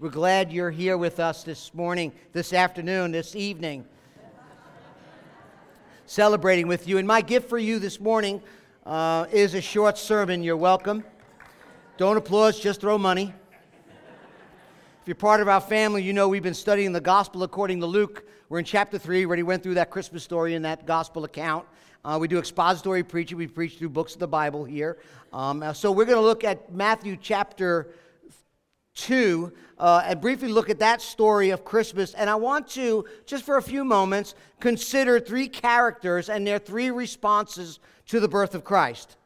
We're glad you're here with us this morning, this afternoon, this evening, celebrating with you. And my gift for you this morning uh, is a short sermon. You're welcome. Don't applaud, just throw money. If you're part of our family, you know we've been studying the gospel according to Luke. We're in chapter 3, already went through that Christmas story in that gospel account. Uh, we do expository preaching. We preach through books of the Bible here. Um, uh, so we're going to look at Matthew chapter 2 uh, and briefly look at that story of Christmas. And I want to, just for a few moments, consider three characters and their three responses to the birth of Christ.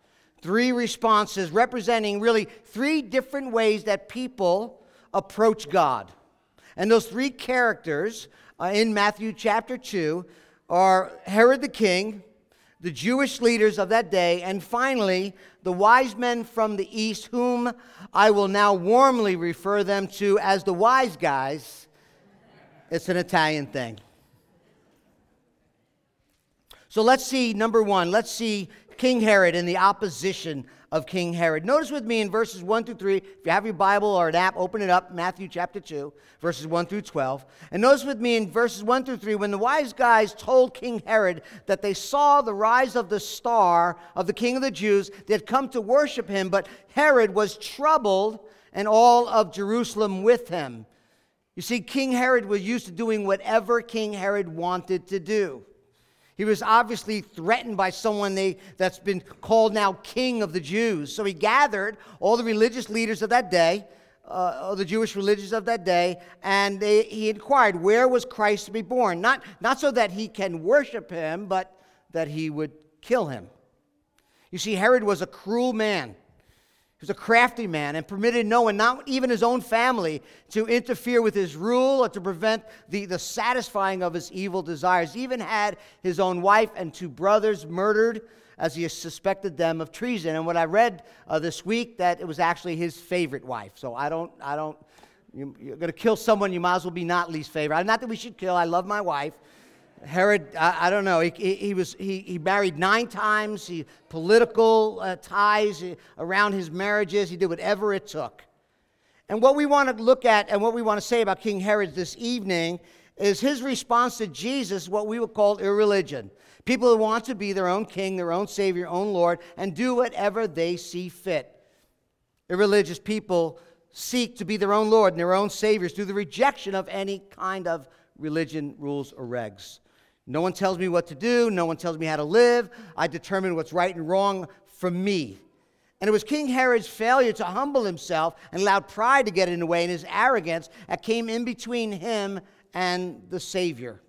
Three responses representing really three different ways that people approach God. And those three characters uh, in Matthew chapter 2 are Herod the king, the Jewish leaders of that day, and finally, the wise men from the east, whom I will now warmly refer them to as the wise guys. It's an Italian thing. So let's see, number one, let's see King Herod and the opposition of King Herod. Notice with me in verses 1 through 3, if you have your Bible or an app, open it up, Matthew chapter 2, verses 1 through 12. And notice with me in verses 1 through 3, when the wise guys told King Herod that they saw the rise of the star of the king of the Jews, they had come to worship him, but Herod was troubled and all of Jerusalem with him. You see, King Herod was used to doing whatever King Herod wanted to do. He was obviously threatened by someone they, that's been called now king of the Jews. So he gathered all the religious leaders of that day, uh, the Jewish religious of that day, and they, he inquired, where was Christ to be born? Not, not so that he can worship him, but that he would kill him. You see, Herod was a cruel man was a crafty man and permitted no one, not even his own family, to interfere with his rule or to prevent the, the satisfying of his evil desires. He even had his own wife and two brothers murdered as he suspected them of treason. And what I read uh, this week, that it was actually his favorite wife. So I don't, I don't, you, you're going to kill someone, you might as well be not least favorite. Not that we should kill, I love my wife. Herod, I, I don't know, he, he, he, was, he, he married nine times, he, political uh, ties around his marriages, he did whatever it took. And what we want to look at and what we want to say about King Herod this evening is his response to Jesus, what we would call irreligion. People who want to be their own king, their own savior, own Lord, and do whatever they see fit. Irreligious people seek to be their own Lord and their own saviors through the rejection of any kind of religion, rules, or regs. No one tells me what to do. No one tells me how to live. I determine what's right and wrong for me. And it was King Herod's failure to humble himself and allowed pride to get in the way and his arrogance that came in between him and the Savior.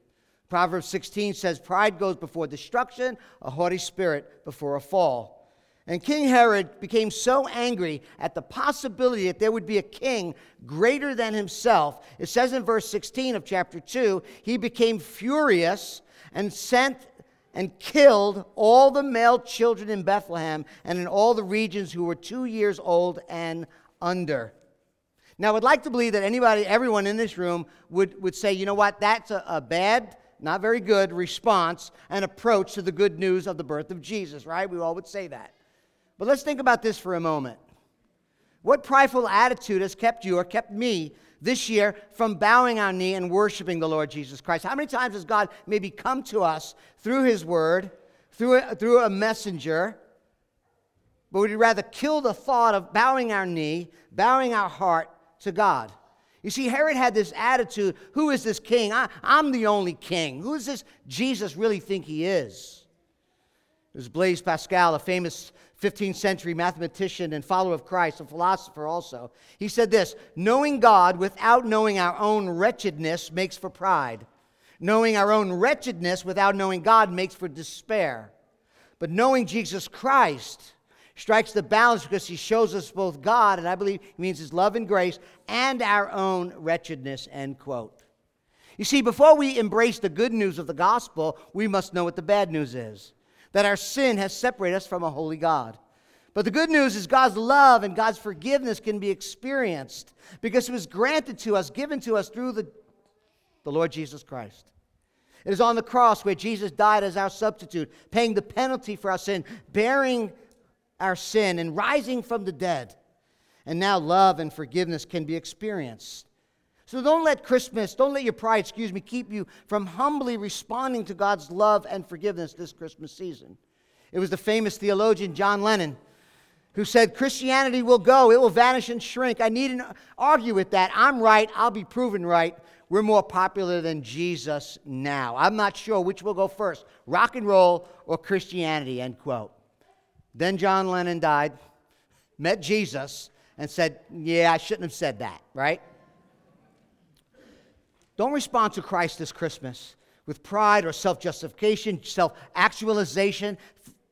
Proverbs 16 says, Pride goes before destruction, a haughty spirit before a fall. And King Herod became so angry at the possibility that there would be a king greater than himself. It says in verse 16 of chapter 2 he became furious and sent and killed all the male children in Bethlehem and in all the regions who were two years old and under. Now, I would like to believe that anybody, everyone in this room would, would say, you know what, that's a, a bad, not very good response and approach to the good news of the birth of Jesus, right? We all would say that. But let's think about this for a moment. What prideful attitude has kept you or kept me this year from bowing our knee and worshiping the Lord Jesus Christ? How many times has God maybe come to us through His Word, through a, through a messenger, but we'd rather kill the thought of bowing our knee, bowing our heart to God? You see, Herod had this attitude who is this king? I, am the only king. Who does this Jesus really think he is? It was Blaise Pascal, a famous 15th century mathematician and follower of Christ, a philosopher also. He said this Knowing God without knowing our own wretchedness makes for pride. Knowing our own wretchedness without knowing God makes for despair. But knowing Jesus Christ strikes the balance because he shows us both God, and I believe he means his love and grace, and our own wretchedness, end quote. You see, before we embrace the good news of the gospel, we must know what the bad news is that our sin has separated us from a holy God. But the good news is God's love and God's forgiveness can be experienced because it was granted to us, given to us through the, the Lord Jesus Christ. It is on the cross where Jesus died as our substitute, paying the penalty for our sin, bearing our sin, and rising from the dead. And now love and forgiveness can be experienced So don't let Christmas, don't let your pride, excuse me, keep you from humbly responding to God's love and forgiveness this Christmas season. It was the famous theologian John Lennon who said, Christianity will go, it will vanish and shrink. I needn't argue with that. I'm right, I'll be proven right. We're more popular than Jesus now. I'm not sure which will go first rock and roll or Christianity, end quote. Then John Lennon died, met Jesus, and said, Yeah, I shouldn't have said that, right? Don't respond to Christ this Christmas with pride or self justification, self actualization.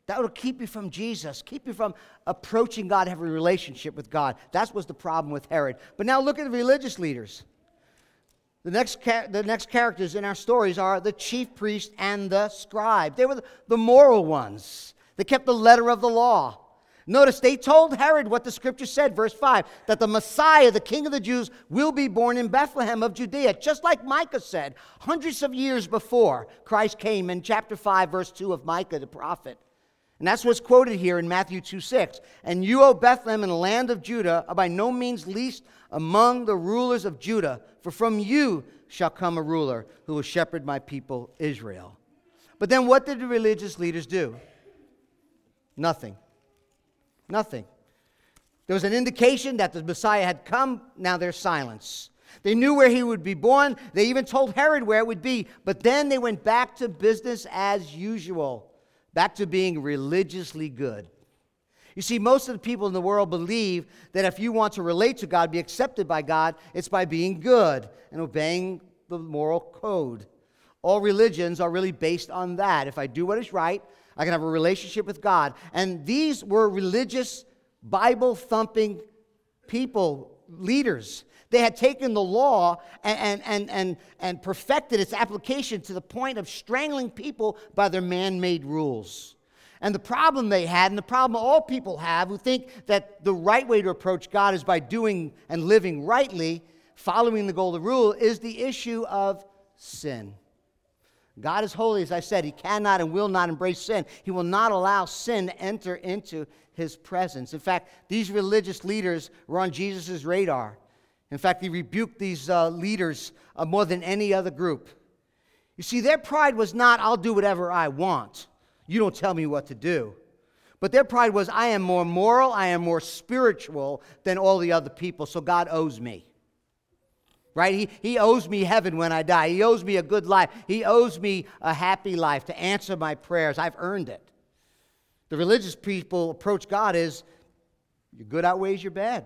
That will keep you from Jesus, keep you from approaching God, having a relationship with God. That was the problem with Herod. But now look at the religious leaders. The next, the next characters in our stories are the chief priest and the scribe. They were the moral ones. They kept the letter of the law. Notice they told Herod what the scripture said, verse 5, that the Messiah, the King of the Jews, will be born in Bethlehem of Judea, just like Micah said hundreds of years before Christ came in chapter 5, verse 2 of Micah the prophet. And that's what's quoted here in Matthew 2 6. And you, O Bethlehem, in the land of Judah, are by no means least among the rulers of Judah, for from you shall come a ruler who will shepherd my people Israel. But then what did the religious leaders do? Nothing. Nothing. There was an indication that the Messiah had come, now there's silence. They knew where he would be born. They even told Herod where it would be. But then they went back to business as usual, back to being religiously good. You see, most of the people in the world believe that if you want to relate to God, be accepted by God, it's by being good and obeying the moral code. All religions are really based on that. If I do what is right, I can have a relationship with God. And these were religious, Bible thumping people, leaders. They had taken the law and, and, and, and, perfected its application to the point of strangling people by their man made rules. And the problem they had, and the problem all people have who think that the right way to approach God is by doing and living rightly, following the golden rule, is the issue of sin. God is holy, as I said. He cannot and will not embrace sin. He will not allow sin to enter into his presence. In fact, these religious leaders were on Jesus' radar. In fact, he rebuked these uh, leaders uh, more than any other group. You see, their pride was not, I'll do whatever I want. You don't tell me what to do. But their pride was, I am more moral, I am more spiritual than all the other people, so God owes me right? He, he owes me heaven when I die. He owes me a good life. He owes me a happy life to answer my prayers. I've earned it. The religious people approach God as your good outweighs your bad.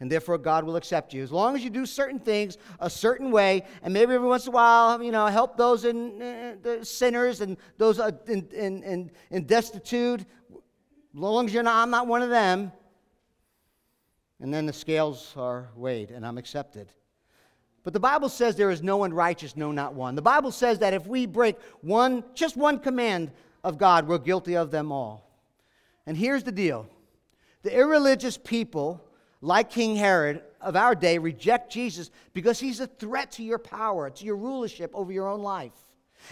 And therefore, God will accept you. As long as you do certain things a certain way, and maybe every once in a while, you know, help those in, uh, the sinners and those uh, in, in, in, in destitute, as long as you're not, I'm not one of them. And then the scales are weighed, and I'm accepted. But the Bible says there is no one righteous, no, not one. The Bible says that if we break one, just one command of God, we're guilty of them all. And here's the deal the irreligious people, like King Herod of our day, reject Jesus because he's a threat to your power, to your rulership over your own life.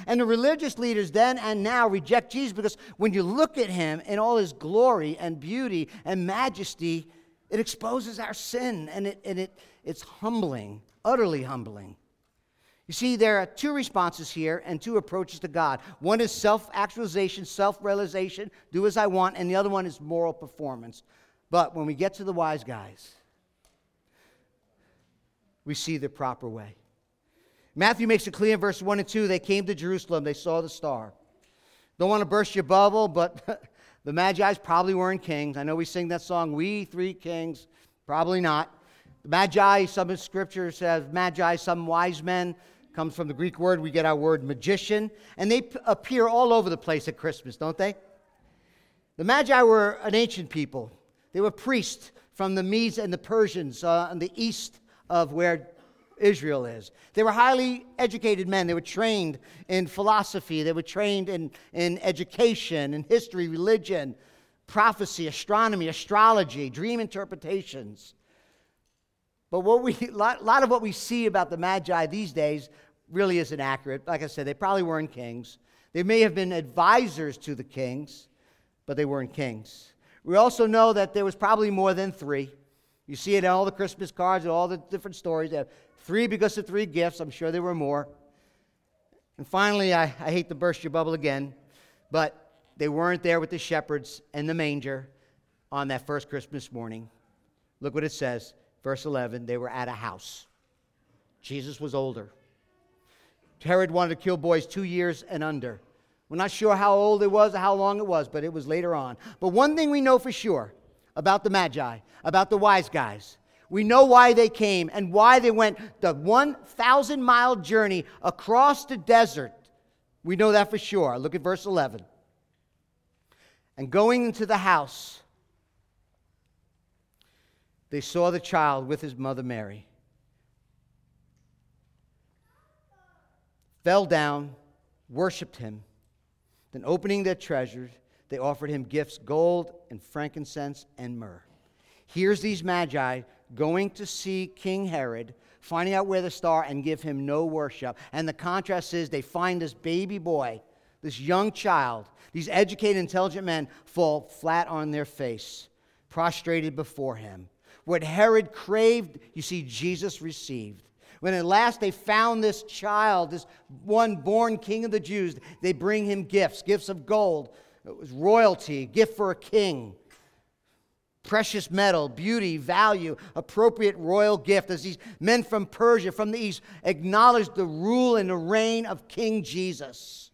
And the religious leaders then and now reject Jesus because when you look at him in all his glory and beauty and majesty, it exposes our sin and, it, and it, it's humbling utterly humbling. You see, there are two responses here and two approaches to God. One is self actualization, self realization, do as I want, and the other one is moral performance. But when we get to the wise guys, we see the proper way. Matthew makes it clear in verse 1 and 2 they came to Jerusalem, they saw the star. Don't want to burst your bubble, but the Magi's probably weren't kings. I know we sing that song, We Three Kings. Probably not. Magi, some of scripture says magi, some wise men, comes from the Greek word. We get our word magician. And they p- appear all over the place at Christmas, don't they? The Magi were an ancient people. They were priests from the Medes and the Persians uh, on the east of where Israel is. They were highly educated men. They were trained in philosophy, they were trained in, in education, in history, religion, prophecy, astronomy, astrology, dream interpretations. But what we, a lot, of what we see about the Magi these days really isn't accurate. Like I said, they probably weren't kings. They may have been advisors to the kings, but they weren't kings. We also know that there was probably more than three. You see it in all the Christmas cards and all the different stories. They have three because of three gifts. I'm sure there were more. And finally, I, I hate to burst your bubble again, but they weren't there with the shepherds and the manger on that first Christmas morning. Look what it says, verse 11. They were at a house. Jesus was older. Herod wanted to kill boys two years and under. We're not sure how old it was or how long it was, but it was later on. But one thing we know for sure about the Magi, about the wise guys, we know why they came and why they went the 1,000 mile journey across the desert. We know that for sure. Look at verse 11. And going into the house, they saw the child with his mother Mary. Fell down, worshiped him. Then, opening their treasures, they offered him gifts gold and frankincense and myrrh. Here's these magi going to see King Herod, finding out where the star, and give him no worship. And the contrast is they find this baby boy, this young child, these educated, intelligent men fall flat on their face, prostrated before him. What Herod craved, you see, Jesus received. When at last they found this child, this one born king of the Jews, they bring him gifts gifts of gold. It was royalty, gift for a king precious metal, beauty, value, appropriate royal gift as these men from Persia, from the east, acknowledged the rule and the reign of King Jesus.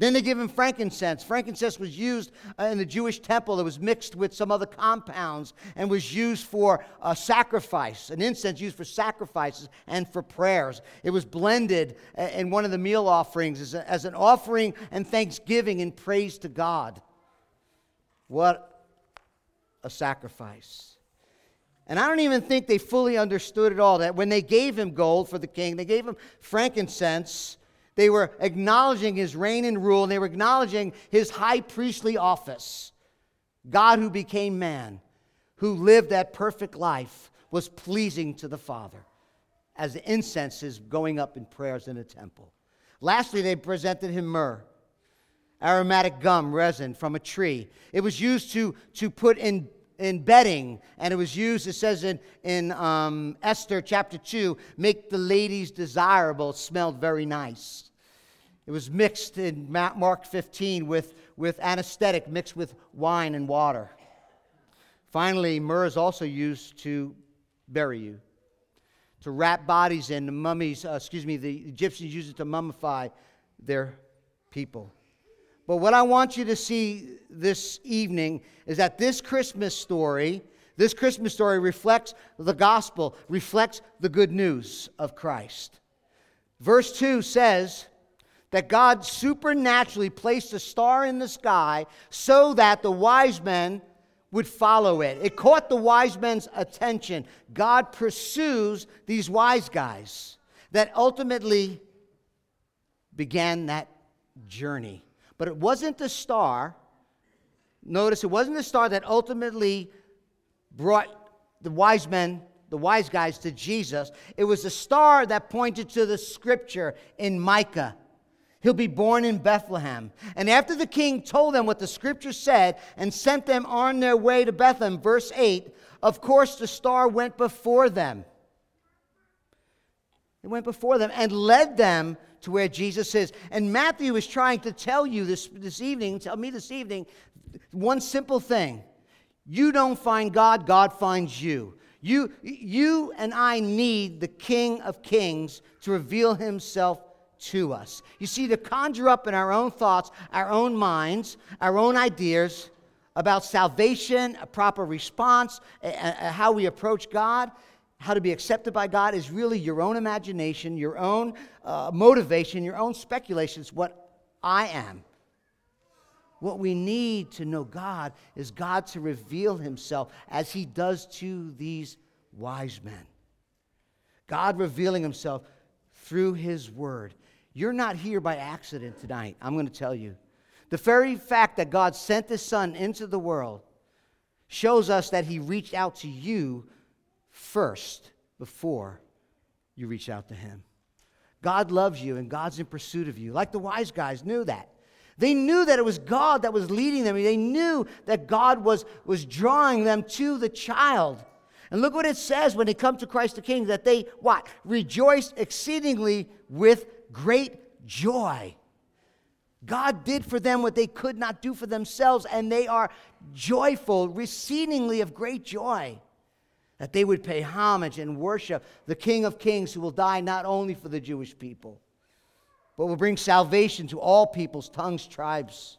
Then they give him frankincense. Frankincense was used uh, in the Jewish temple. It was mixed with some other compounds and was used for a sacrifice, an incense used for sacrifices and for prayers. It was blended uh, in one of the meal offerings as, as an offering and thanksgiving and praise to God. What a sacrifice. And I don't even think they fully understood it all. That when they gave him gold for the king, they gave him frankincense, they were acknowledging his reign and rule, and they were acknowledging his high priestly office. God who became man, who lived that perfect life, was pleasing to the Father as the incense is going up in prayers in the temple. Lastly, they presented him myrrh aromatic gum, resin from a tree. It was used to, to put in, in bedding, and it was used, it says in, in um, Esther chapter 2, make the ladies desirable. Smelled very nice. It was mixed in Mark 15 with, with anesthetic mixed with wine and water. Finally, myrrh is also used to bury you, to wrap bodies in. The mummies, uh, excuse me, the Egyptians used it to mummify their people. But what I want you to see this evening is that this Christmas story, this Christmas story reflects the gospel, reflects the good news of Christ. Verse 2 says that God supernaturally placed a star in the sky so that the wise men would follow it. It caught the wise men's attention. God pursues these wise guys that ultimately began that journey. But it wasn't the star. Notice it wasn't the star that ultimately brought the wise men, the wise guys to Jesus. It was the star that pointed to the scripture in Micah. He'll be born in Bethlehem. And after the king told them what the scripture said and sent them on their way to Bethlehem, verse 8, of course the star went before them. It went before them and led them to where Jesus is. And Matthew is trying to tell you this, this evening, tell me this evening, one simple thing. You don't find God, God finds you. You, you and I need the King of Kings to reveal himself to us. You see, to conjure up in our own thoughts, our own minds, our own ideas about salvation, a proper response, how we approach God, how to be accepted by God is really your own imagination, your own uh, motivation, your own speculations, what I am. What we need to know God is God to reveal himself as he does to these wise men. God revealing himself through his word. You're not here by accident tonight, I'm going to tell you. The very fact that God sent his son into the world shows us that he reached out to you first before you reach out to Him. God loves you and God's in pursuit of you, like the wise guys knew that. They knew that it was God that was leading them. They knew that God was, was drawing them to the child. And look what it says when they come to Christ the King that they, what? Rejoice exceedingly with great joy. God did for them what they could not do for themselves, and they are joyful, exceedingly of great joy that they would pay homage and worship the King of Kings who will die not only for the Jewish people, but will bring salvation to all peoples, tongues, tribes,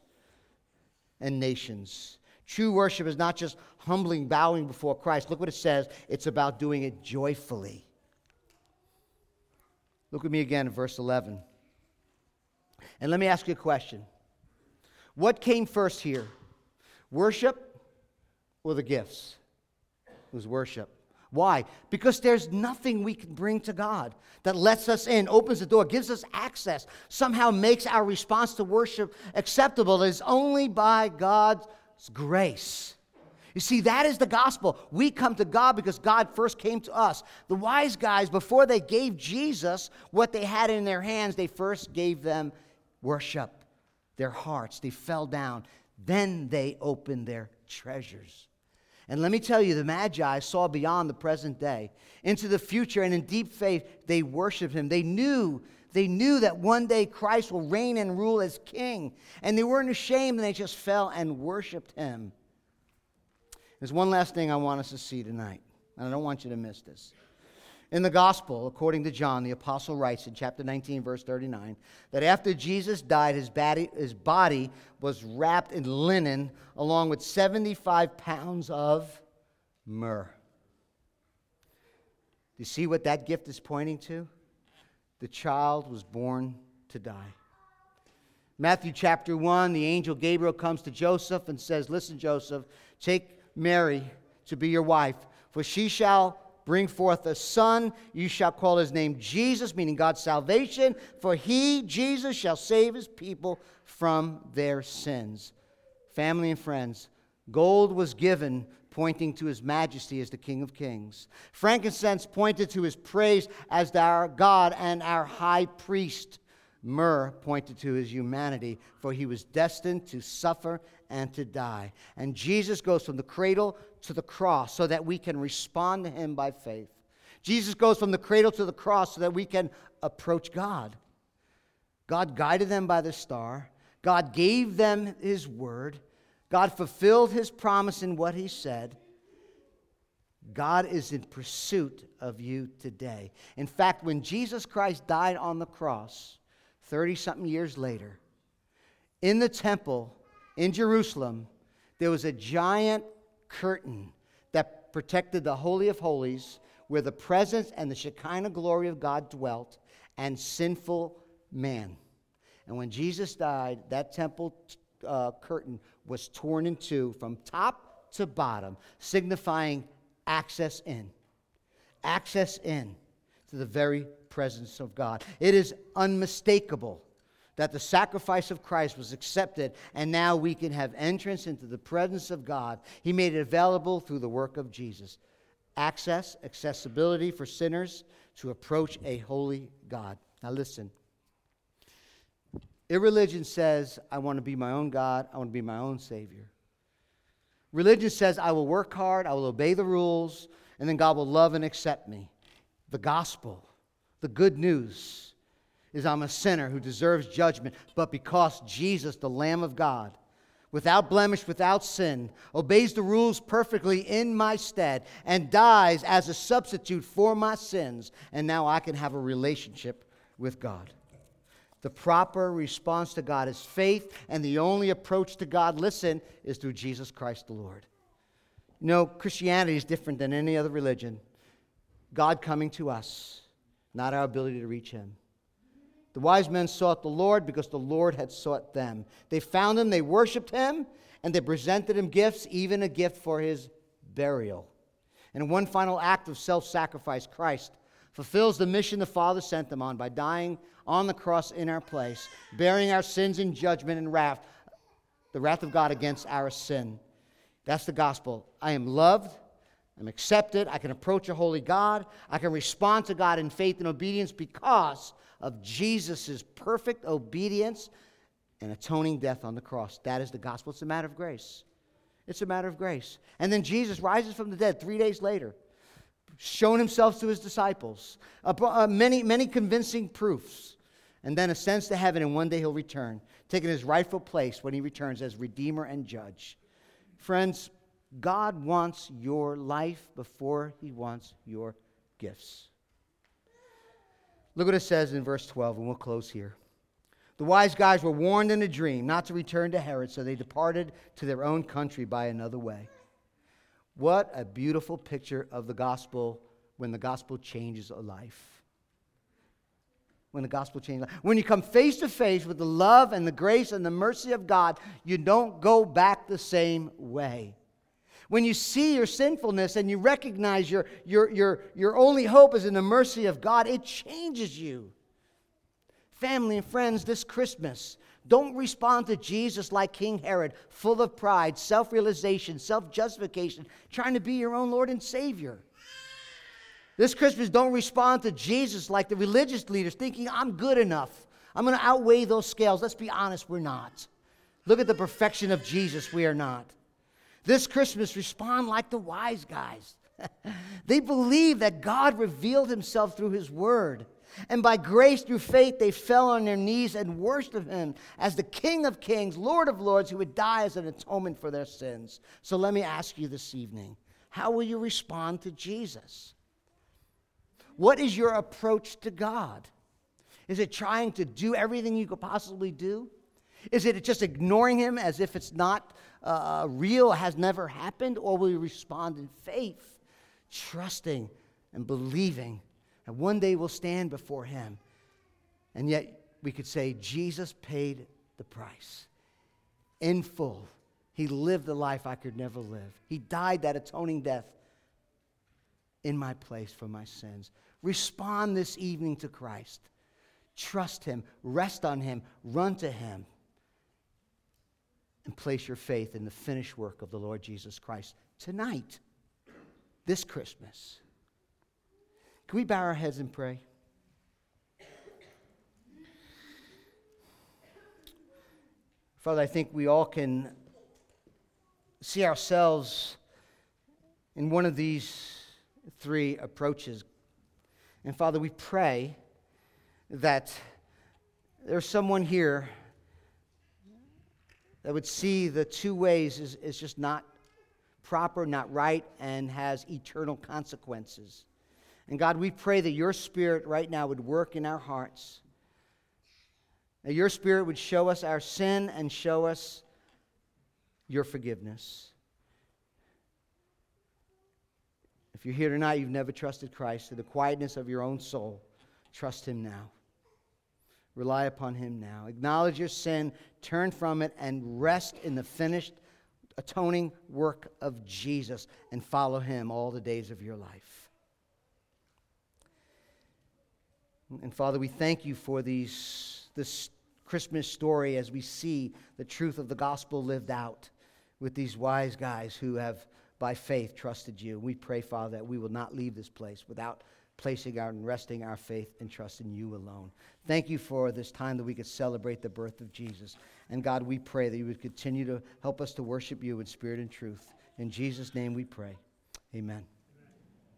and nations. True worship is not just humbling, bowing before Christ. Look what it says it's about doing it joyfully. Look with me again in verse 11. And let me ask you a question What came first here? Worship or the gifts? Was worship. Why? Because there's nothing we can bring to God that lets us in, opens the door, gives us access, somehow makes our response to worship acceptable. It is only by God's grace. You see, that is the gospel. We come to God because God first came to us. The wise guys, before they gave Jesus what they had in their hands, they first gave them worship, their hearts. They fell down. Then they opened their treasures. And let me tell you, the Magi saw beyond the present day into the future, and in deep faith, they worshiped him. They knew, they knew that one day Christ will reign and rule as king. And they weren't ashamed, and they just fell and worshiped him. There's one last thing I want us to see tonight, and I don't want you to miss this. In the gospel, according to John, the apostle writes in chapter 19, verse 39, that after Jesus died, his body, his body was wrapped in linen along with 75 pounds of myrrh. Do you see what that gift is pointing to? The child was born to die. Matthew chapter 1, the angel Gabriel comes to Joseph and says, Listen, Joseph, take Mary to be your wife, for she shall bring forth a son. You shall call his name Jesus, meaning God's salvation, for he, Jesus, shall save his people from their sins. Family and friends, gold was given pointing to his majesty as the King of Kings. Frankincense pointed to his praise as our God and our high priest. Myrrh pointed to his humanity, for he was destined to suffer and to die. And Jesus goes from the cradle to the cross so that we can respond to him by faith. Jesus goes from the cradle to the cross so that we can approach God. God guided them by the star. God gave them his word. God fulfilled his promise in what he said. God is in pursuit of you today. In fact, when Jesus Christ died on the cross, 30 something years later, in the temple in Jerusalem, there was a giant curtain that protected the Holy of Holies, where the presence and the Shekinah glory of God dwelt, and sinful man. And when Jesus died, that temple uh, curtain was torn in two from top to bottom, signifying access in. Access in to the very presence of God. It is unmistakable that the sacrifice of Christ was accepted, and now we can have entrance into the presence of God. He made it available through the work of Jesus. Access, accessibility for sinners to approach a holy God. Now, listen. Irreligion says, I want to be my own God, I want to be my own Savior. Religion says, I will work hard, I will obey the rules, and then God will love and accept me. The gospel, the good news, is I'm a sinner who deserves judgment, but because Jesus, the Lamb of God, without blemish, without sin, obeys the rules perfectly in my stead, and dies as a substitute for my sins, and now I can have a relationship with God. The proper response to God is faith, and the only approach to God, listen, is through Jesus Christ the Lord. You know, Christianity is different than any other religion. God coming to us, not our ability to reach Him. The wise men sought the Lord because the Lord had sought them. They found him, they worshiped him, and they presented him gifts, even a gift for his burial. And in one final act of self sacrifice, Christ fulfills the mission the Father sent them on by dying on the cross in our place, bearing our sins in judgment and wrath, the wrath of God against our sin. That's the gospel. I am loved. I'm accepted. I can approach a holy God. I can respond to God in faith and obedience because of Jesus' perfect obedience and atoning death on the cross. That is the gospel. It's a matter of grace. It's a matter of grace. And then Jesus rises from the dead three days later. shown himself to his disciples, uh, many, many convincing proofs, and then ascends to heaven, and one day he'll return, taking his rightful place when he returns as Redeemer and Judge. Friends, God wants your life before he wants your gifts. Look what it says in verse 12, and we'll close here. The wise guys were warned in a dream not to return to Herod, so they departed to their own country by another way. What a beautiful picture of the gospel when the gospel changes a life. When the gospel changes. When you come face to face with the love and the grace and the mercy of God, you don't go back the same way. When you see your sinfulness and you recognize your, your, your, your only hope is in the mercy of God, it changes you. Family and friends, this Christmas, don't respond to Jesus like King Herod, full of pride, self realization, self justification, trying to be your own Lord and Savior. This Christmas, don't respond to Jesus like the religious leaders, thinking, I'm good enough. I'm going to outweigh those scales. Let's be honest, we're not. Look at the perfection of Jesus, we are not. This Christmas, respond like the wise guys. they believe that God revealed himself through his word. And by grace through faith, they fell on their knees and worshiped him as the King of kings, Lord of lords, who would die as an atonement for their sins. So let me ask you this evening how will you respond to Jesus? What is your approach to God? Is it trying to do everything you could possibly do? Is it just ignoring him as if it's not uh, real, has never happened? Or will you respond in faith, trusting and believing that one day we'll stand before him? And yet we could say, Jesus paid the price in full. He lived the life I could never live. He died that atoning death in my place for my sins. Respond this evening to Christ. Trust Him, rest on Him, run to Him and place your faith in the finished work of the Lord Jesus Christ tonight, this Christmas. Can we bow our heads and pray? Father, I think we all can see ourselves in one of these three approaches. And Father, we pray that there's someone here that would see the two ways is, is just not proper, not right, and has eternal consequences. And God, we pray that your spirit right now would work in our hearts. That your spirit would show us our sin and show us your forgiveness. If you're here tonight, you've never trusted Christ, to the quietness of your own soul, trust him now. Rely upon Him now. Acknowledge your sin, turn from it, and rest in the finished atoning work of Jesus and follow Him all the days of your life. And Father, we thank you for these, this Christmas story as we see the truth of the gospel lived out with these wise guys who have, by faith, trusted you. We pray, Father, that we will not leave this place without placing our and resting our faith and trust in you alone. Thank you for this time that we could celebrate the birth of Jesus. And God, we pray that you would continue to help us to worship you in spirit and truth. In Jesus' name we pray. Amen.